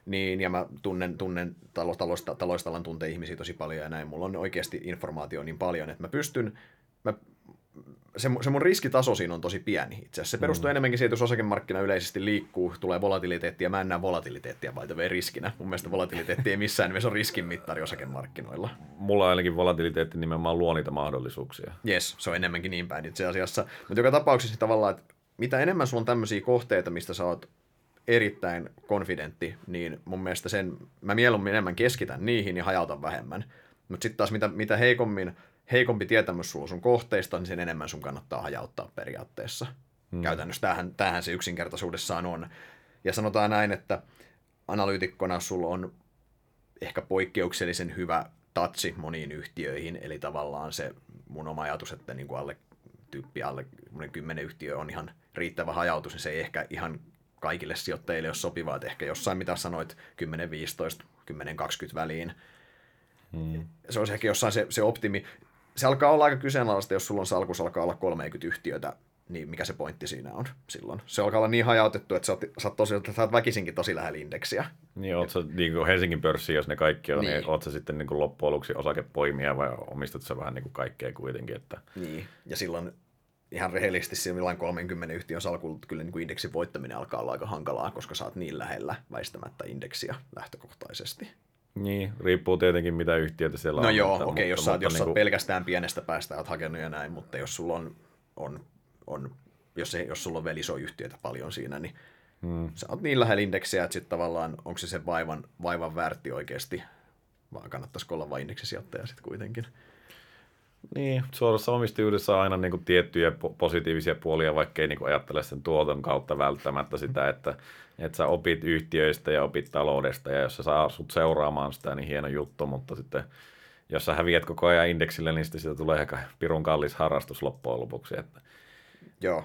niin, ja mä tunnen, tunnen talo, taloista, taloista alan tuntee ihmisiä tosi paljon ja näin. Mulla on oikeasti informaatio niin paljon, että mä pystyn, mä, se, se mun riskitaso siinä on tosi pieni itse asiassa. Se perustuu mm. enemmänkin siihen, että jos osakemarkkina yleisesti liikkuu, tulee volatiliteettia, mä en näe volatiliteettia vai riskinä. Mun mielestä volatiliteetti ei missään nimessä ole riskin mittari osakemarkkinoilla. Mulla ainakin volatiliteetti nimenomaan luo niitä mahdollisuuksia. Yes, se on enemmänkin niin päin itse asiassa. Mutta joka tapauksessa tavallaan, että mitä enemmän sulla on tämmöisiä kohteita, mistä sä oot erittäin konfidentti, niin mun mielestä sen, mä mieluummin enemmän keskitän niihin ja hajautan vähemmän. Mutta sitten taas mitä, mitä heikommin, heikompi tietämys sulla sun kohteista, niin sen enemmän sun kannattaa hajauttaa periaatteessa. Hmm. Käytännössä tämähän, tämähän se yksinkertaisuudessaan on. Ja sanotaan näin, että analyytikkona sulla on ehkä poikkeuksellisen hyvä tatsi moniin yhtiöihin, eli tavallaan se mun oma ajatus, että niin kuin alle tyyppi alle kymmenen yhtiö on ihan riittävä hajautus, niin se ei ehkä ihan kaikille sijoittajille ole sopivaa, että ehkä jossain mitä sanoit 10-15, 10-20 väliin. Hmm. Se olisi ehkä jossain se, se optimi. Se alkaa olla aika kyseenalaista, jos sulla on salkus alkaa olla 30 yhtiötä, niin mikä se pointti siinä on silloin? Se alkaa olla niin hajautettu, että sä oot, sä oot, tosi, sä oot väkisinkin tosi lähellä indeksiä. Niin, oot sä niin kuin Helsingin pörssi, jos ne kaikki on, niin, niin oot sä sitten niin kuin loppujen lopuksi osakepoimia vai omistat sä vähän niin kuin kaikkea kuitenkin? Että... Niin, ja silloin ihan rehellisesti siinä 30 yhtiön salkulla kyllä niin kuin indeksin voittaminen alkaa olla aika hankalaa, koska saat niin lähellä väistämättä indeksiä lähtökohtaisesti. Niin, riippuu tietenkin mitä yhtiötä siellä no on. No joo, okei, okay, jos, sä, jos niin kuin... pelkästään pienestä päästä oot hakenut ja näin, mutta jos sulla on, on, on jos, se, jos sulla on vielä iso yhtiötä paljon siinä, niin hmm. sä oot niin lähellä indeksiä, että sitten tavallaan onko se sen vaivan, vaivan väärti oikeasti, vaan kannattaisiko olla vain indeksisijoittaja sitten kuitenkin. Niin, suorassa omistajuudessa on aina niin kuin tiettyjä positiivisia puolia, vaikka ei niin kuin ajattele sen tuoton kautta välttämättä sitä, että, että sä opit yhtiöistä ja opit taloudesta, ja jos sä saa sut seuraamaan sitä, niin hieno juttu, mutta sitten jos sä häviät koko ajan indeksille, niin sitten siitä tulee ehkä pirun kallis harrastus loppujen lopuksi. Että... Joo,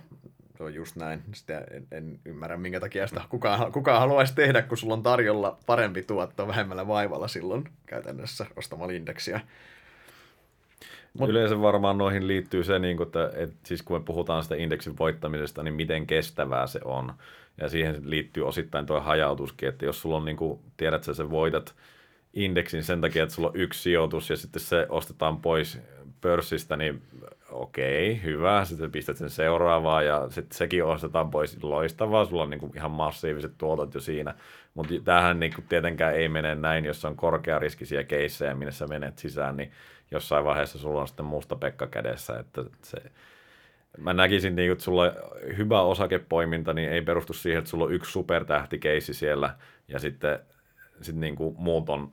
se on just näin. Sitä en, en ymmärrä, minkä takia sitä kukaan, kukaan haluaisi tehdä, kun sulla on tarjolla parempi tuotto vähemmällä vaivalla silloin käytännössä ostamalla indeksiä. Mut... Yleensä varmaan noihin liittyy se, niin kuin, että, että siis kun me puhutaan sitä indeksin voittamisesta, niin miten kestävää se on. Ja siihen liittyy osittain tuo hajautuskin, että jos sulla on, niin kuin, tiedät sä, sä voitat indeksin sen takia, että sulla on yksi sijoitus ja sitten se ostetaan pois pörssistä, niin okei, hyvä, sitten pistät sen seuraavaan ja sitten sekin ostetaan pois, loistavaa, sulla on niin kuin ihan massiiviset tuotot jo siinä, mutta tämähän niin kuin tietenkään ei mene näin, jos on korkeariskisiä keissejä, minne sä menet sisään, niin jossain vaiheessa sulla on sitten musta Pekka kädessä, että se, mä näkisin, niin, että sulla hyvä osakepoiminta niin ei perustu siihen, että sulla on yksi supertähtikeissi siellä ja sitten sit niin kuin muut on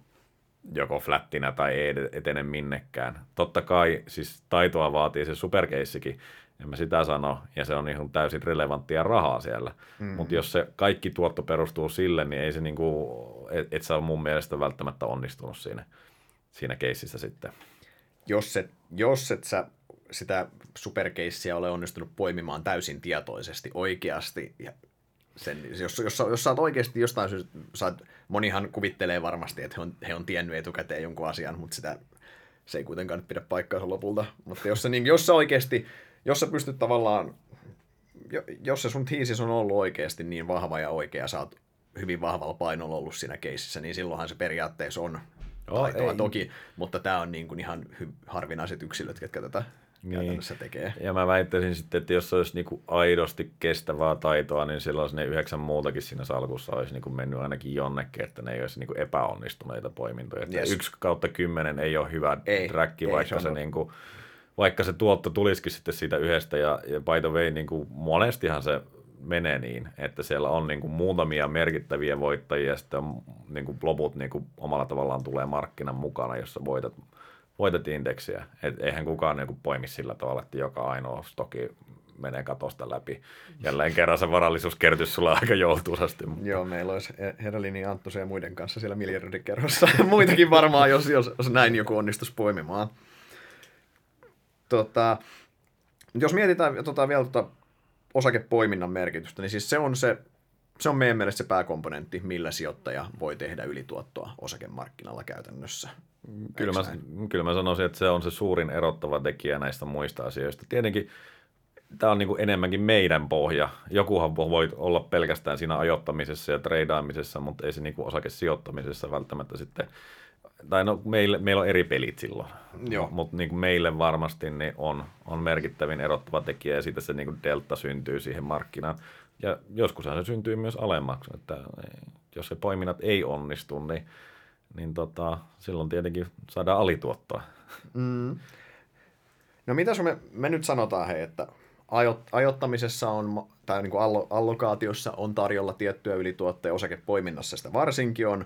joko flättinä tai ei etene minnekään. Totta kai siis taitoa vaatii se superkeissikin, en mä sitä sano, ja se on ihan täysin relevanttia rahaa siellä. Mm. Mutta jos se kaikki tuotto perustuu sille, niin ei se niinku, et, et sä ole mun mielestä välttämättä onnistunut siinä, siinä keississä sitten. Jos et, jos et sä sitä superkeissiä ole onnistunut poimimaan täysin tietoisesti, oikeasti, ja sen, jos, jos, jos sä oot oikeasti jostain syystä, monihan kuvittelee varmasti, että he on, he on tiennyt etukäteen jonkun asian, mutta sitä, se ei kuitenkaan pidä paikkaansa lopulta. Mutta jos sä, niin, jos sä oikeasti, jos sä pystyt tavallaan, jos se sun tiisis on ollut oikeasti niin vahva ja oikea, sä oot hyvin vahvalla painolla ollut siinä keississä, niin silloinhan se periaatteessa on taitoa oh, toki, mutta tämä on niin kuin ihan harvinaiset yksilöt, ketkä tätä niin. käytännössä tekee. Ja mä väittäisin sitten, että jos se olisi niin kuin aidosti kestävää taitoa, niin silloin ne yhdeksän muutakin siinä salkussa olisi niin kuin mennyt ainakin jonnekin, että ne ei olisi niin kuin epäonnistuneita poimintoja. Yes. Yksi kautta kymmenen ei ole hyvä ei, träkki, vaikka se, se niin kuin, vaikka se tuotto tulisikin sitten siitä yhdestä. Ja, ja by the way, niin kuin monestihan se menee niin, että siellä on niin kuin muutamia merkittäviä voittajia ja sitten niin kuin loput niin kuin omalla tavallaan tulee markkinan mukana, jossa voitat, voitat indeksiä. Et eihän kukaan niin kuin poimi sillä tavalla, että joka ainoa stoki menee katosta läpi. Jälleen kerran se varallisuuskertys sulla aika joutuisasti. Joo, meillä olisi Heralini Anttusen ja muiden kanssa siellä miljardikerrossa. Muitakin varmaan, jos, jos, jos näin joku onnistus poimimaan. Tota, jos mietitään tota, vielä tota osakepoiminnan merkitystä, niin siis se on se, se on meidän mielestä se pääkomponentti, millä sijoittaja voi tehdä ylituottoa osakemarkkinalla käytännössä. Kyllä mä, kyllä mä sanoisin, että se on se suurin erottava tekijä näistä muista asioista. Tietenkin tämä on niin kuin enemmänkin meidän pohja. Jokuhan voi olla pelkästään siinä ajoittamisessa ja treidaamisessa, mutta ei se niin kuin osakesijoittamisessa välttämättä sitten tai no meille, meillä on eri pelit silloin, mutta niin meille varmasti niin on, on merkittävin erottava tekijä ja siitä se niin kuin delta syntyy siihen markkinaan. Ja joskus se syntyy myös alemmaksi, että jos se poiminnat ei onnistu, niin, niin tota, silloin tietenkin saadaan alituottoa. Mm. No mitä me, me nyt sanotaan, hei, että ajo, ajottamisessa on, tai niin kuin allokaatiossa on tarjolla tiettyä ylituottoja, osakepoiminnassa sitä varsinkin on,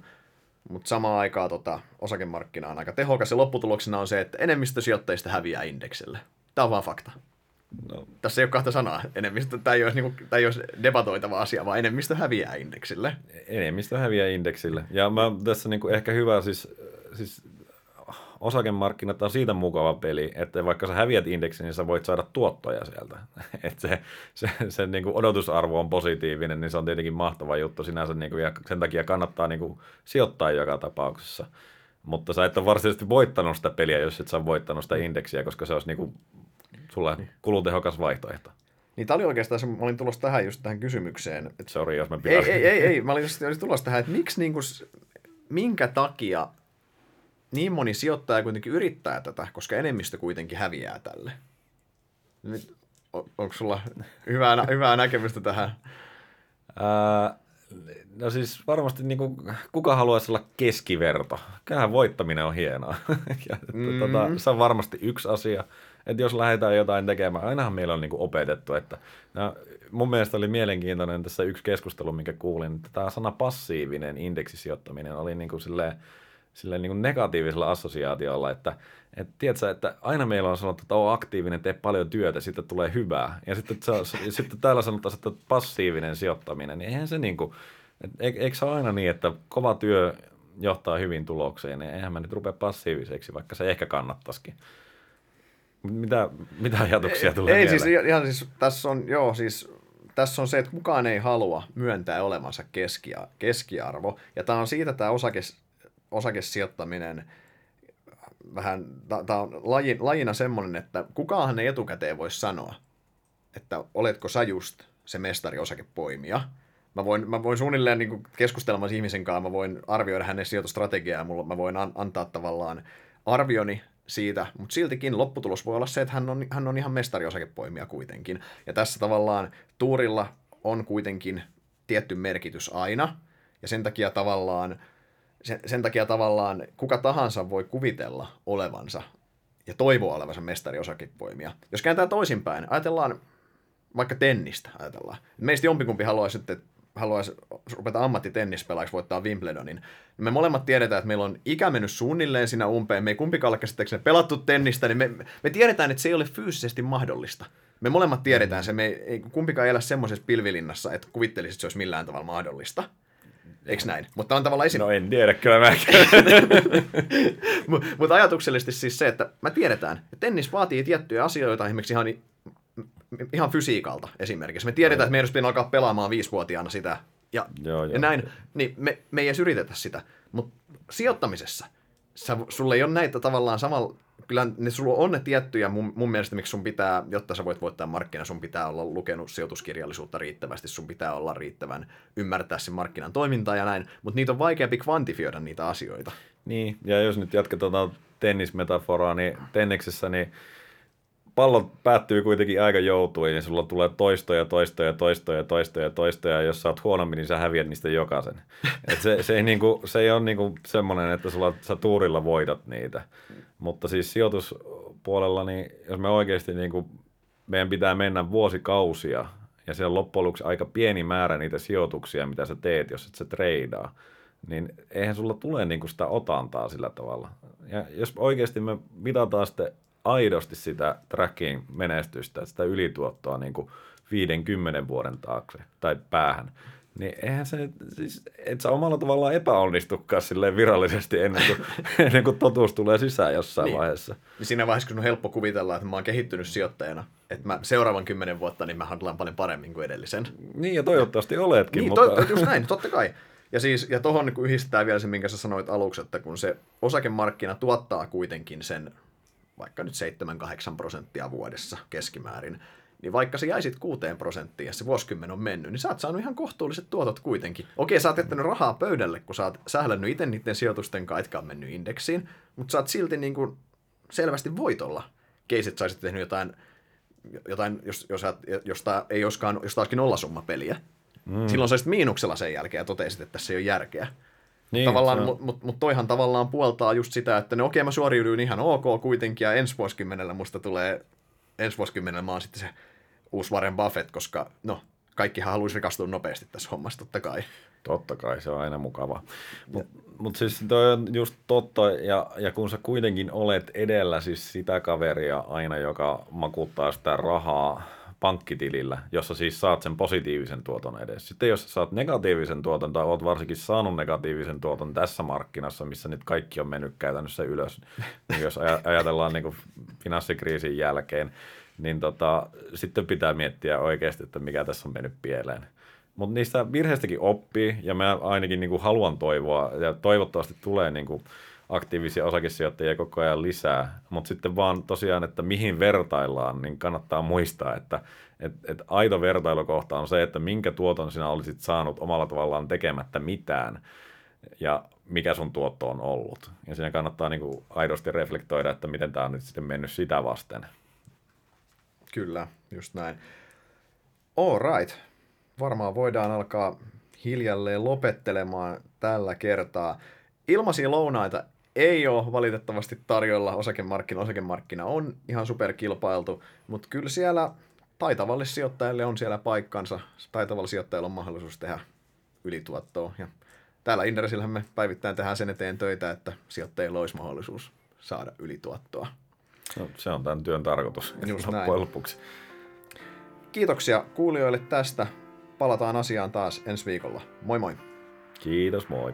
mutta samaan aikaan tota, osakemarkkina on aika tehokas ja lopputuloksena on se, että enemmistö sijoittajista häviää indeksille. Tämä on vaan fakta. No. Tässä ei ole kahta sanaa. Enemmistö, tämä, ei olisi, niin kuin, tämä ei olisi debatoitava asia, vaan enemmistö häviää indeksille. Enemmistö häviää indeksille. Ja mä, tässä niin kuin ehkä hyvä, siis, siis osakemarkkinat on siitä mukava peli, että vaikka sä häviät indeksin, niin sä voit saada tuottoja sieltä. että se, se, se niin kuin odotusarvo on positiivinen, niin se on tietenkin mahtava juttu sinänsä, niin kuin, ja sen takia kannattaa niin kuin, sijoittaa joka tapauksessa. Mutta sä et ole varsinaisesti voittanut sitä peliä, jos et sä voittanut sitä indeksiä, koska se olisi niin kuin, sulle kulutehokas vaihtoehto. Niin tämä oli oikeastaan se, mä olin tulossa tähän just tähän kysymykseen. Että... Sori, jos mä ei, ei, ei, ei, mä olin just tulossa tähän, että miksi niin kuin, minkä takia niin moni sijoittaja kuitenkin yrittää tätä, koska enemmistö kuitenkin häviää tälle. Nyt, on, onko sulla hyvää, hyvää näkemystä tähän? No siis varmasti niin kuin, kuka haluaisi olla keskiverto? Kyllähän voittaminen on hienoa. ja, mm. tota, se on varmasti yksi asia. Että jos lähdetään jotain tekemään, ainahan meillä on niin kuin opetettu, että no, mun mielestä oli mielenkiintoinen tässä yksi keskustelu, minkä kuulin, että tämä sana passiivinen indeksisijoittaminen oli niin kuin silleen, silleen niin kuin negatiivisella assosiaatiolla, että et, tiedätkö, että aina meillä on sanottu, että on aktiivinen, tee paljon työtä, sitten tulee hyvää. Ja sitten, ja sitten täällä sanotaan, että passiivinen sijoittaminen, niin eihän se niin kuin, et, eikö se ole aina niin, että kova työ johtaa hyvin tulokseen, niin eihän mä nyt rupea passiiviseksi, vaikka se ehkä kannattaisikin. Mitä, mitä ajatuksia tulee Ei, ei siis, ihan siis, tässä on, joo, siis tässä on se, että kukaan ei halua myöntää olemansa keskia, keskiarvo. Ja tämä on siitä tämä osakes, osakesijoittaminen vähän, tämä on laji, lajina semmoinen, että kukaan ei etukäteen voi sanoa, että oletko sä just se mestari osakepoimija. Mä voin, mä voin suunnilleen niin keskustelemaan ihmisen kanssa, mä voin arvioida hänen sijoitustrategiaa, mulla, mä voin an, antaa tavallaan arvioni siitä, mutta siltikin lopputulos voi olla se, että hän on, hän on ihan mestari osakepoimija kuitenkin. Ja tässä tavallaan tuurilla on kuitenkin tietty merkitys aina, ja sen takia tavallaan sen, sen takia tavallaan kuka tahansa voi kuvitella olevansa ja toivoa olevansa mestari osakepoimia. Jos kääntää toisinpäin, ajatellaan vaikka tennistä, ajatellaan. Meistä jompikumpi haluaisi, että haluaisi rupeta ammattitennispelaajaksi voittaa Wimbledonin. Me molemmat tiedetään, että meillä on ikä mennyt suunnilleen siinä umpeen. Me ei kumpikaan ole käsittääkseni pelattu tennistä, niin me, me tiedetään, että se ei ole fyysisesti mahdollista. Me molemmat tiedetään se, me ei kumpikaan elä semmoisessa pilvilinnassa, että kuvittelisi, että se olisi millään tavalla mahdollista. Eikö näin? Mutta on tavallaan esim... No en tiedä, kyllä mäkin. Mutta ajatuksellisesti siis se, että me tiedetään, että tennis vaatii tiettyjä asioita, esimerkiksi ihan, ihan fysiikalta esimerkiksi. Me tiedetään, että meidän olisi alkaa pelaamaan viisivuotiaana sitä ja, Joo, ja joo. näin, niin me, me ei edes yritetä sitä. Mutta sijoittamisessa, sä, sulle ei ole näitä tavallaan samalla, kyllä ne, sulla on ne tiettyjä, mun, mun mielestä miksi sun pitää, jotta sä voit voittaa markkina, sun pitää olla lukenut sijoituskirjallisuutta riittävästi, sun pitää olla riittävän ymmärtää sen markkinan toimintaa ja näin, mutta niitä on vaikeampi kvantifioida niitä asioita. Niin, ja jos nyt jatketaan tuota tennismetaforaa, niin tenniksessä niin pallot päättyy kuitenkin aika joutuin, niin sulla tulee toistoja, toistoja, toistoja, toistoja, toistoja, ja jos sä oot huonompi, niin sä häviät niistä jokaisen. Et se, se, ei niinku, se ei ole niinku semmoinen, että sulla, sä tuurilla voitat niitä. Mutta siis sijoituspuolella, niin jos me oikeasti niinku, meidän pitää mennä vuosikausia, ja siellä on loppujen lopuksi aika pieni määrä niitä sijoituksia, mitä sä teet, jos et sä treidaa, niin eihän sulla tule niinku sitä otantaa sillä tavalla. Ja jos oikeasti me mitataan sitten aidosti sitä tracking menestystä, sitä ylituottoa niin kuin 50 vuoden taakse tai päähän, niin eihän se, siis, et sä omalla tavallaan epäonnistukaan silleen virallisesti ennen kuin, ennen kuin totuus tulee sisään jossain Niin. vaiheessa. Niin siinä vaiheessa, kun on helppo kuvitella, että mä oon kehittynyt sijoittajana, että mä seuraavan kymmenen vuotta, niin mä handlaan paljon paremmin kuin edellisen. Niin ja toivottavasti oletkin, Niin, mutta... to, just näin, totta kai. Ja, siis, ja tohon niin yhdistetään vielä se, minkä sä sanoit aluksi, että kun se osakemarkkina tuottaa kuitenkin sen vaikka nyt 7-8 prosenttia vuodessa keskimäärin, niin vaikka se jäisit 6 prosenttiin ja se vuosikymmen on mennyt, niin sä oot saanut ihan kohtuulliset tuotot kuitenkin. Okei, sä oot jättänyt rahaa pöydälle, kun sä oot sählännyt itse niiden sijoitusten kanssa, etkä on mennyt indeksiin, mutta sä oot silti niin kuin selvästi voitolla. Keisit sä olisit tehnyt jotain, jotain jos, jos, jos tää ei olisikaan, jos tää olisikin nollasummapeliä, mm. silloin sä olisit miinuksella sen jälkeen ja totesit, että tässä ei ole järkeä. Niin, tavallaan, mutta mut, mut toihan tavallaan puoltaa just sitä, että no okei, mä suoriuduin ihan ok kuitenkin, ja ensi vuosikymmenellä musta tulee, ensi vuosikymmenellä mä oon sitten se uusi Warren Buffett, koska no, kaikkihan haluaisi rikastua nopeasti tässä hommassa, totta kai. Totta kai, se on aina mukava. Mutta mut siis toi on just totta, ja, ja kun sä kuitenkin olet edellä siis sitä kaveria aina, joka makuuttaa sitä rahaa pankkitilillä, jossa siis saat sen positiivisen tuoton edes. Sitten jos saat negatiivisen tuoton, tai oot varsinkin saanut negatiivisen tuoton tässä markkinassa, missä nyt kaikki on mennyt käytännössä ylös, niin jos aj- ajatellaan niin finanssikriisin jälkeen, niin tota, sitten pitää miettiä oikeasti, että mikä tässä on mennyt pieleen. Mutta niistä virheistäkin oppii, ja mä ainakin niin kuin haluan toivoa, ja toivottavasti tulee niin kuin aktiivisia osakesijoittajia koko ajan lisää. Mutta sitten vaan tosiaan, että mihin vertaillaan, niin kannattaa muistaa, että et, et aito vertailukohta on se, että minkä tuoton sinä olisit saanut omalla tavallaan tekemättä mitään, ja mikä sun tuotto on ollut. Ja siinä kannattaa niin kuin aidosti reflektoida, että miten tämä on nyt sitten mennyt sitä vasten. Kyllä, just näin. All right. Varmaan voidaan alkaa hiljalleen lopettelemaan tällä kertaa. Ilmaisia lounaita ei ole valitettavasti tarjolla osakemarkkina. Osakemarkkina on ihan superkilpailtu, mutta kyllä siellä taitavalle sijoittajalle on siellä paikkansa. Taitavalla sijoittajalla on mahdollisuus tehdä ylituottoa. Ja täällä Inderesillähän me päivittäin tehdään sen eteen töitä, että sijoittajilla olisi mahdollisuus saada ylituottoa. No, se on tämän työn tarkoitus Just loppujen näin. lopuksi. Kiitoksia kuulijoille tästä. Palataan asiaan taas ensi viikolla. Moi moi! Kiitos, moi.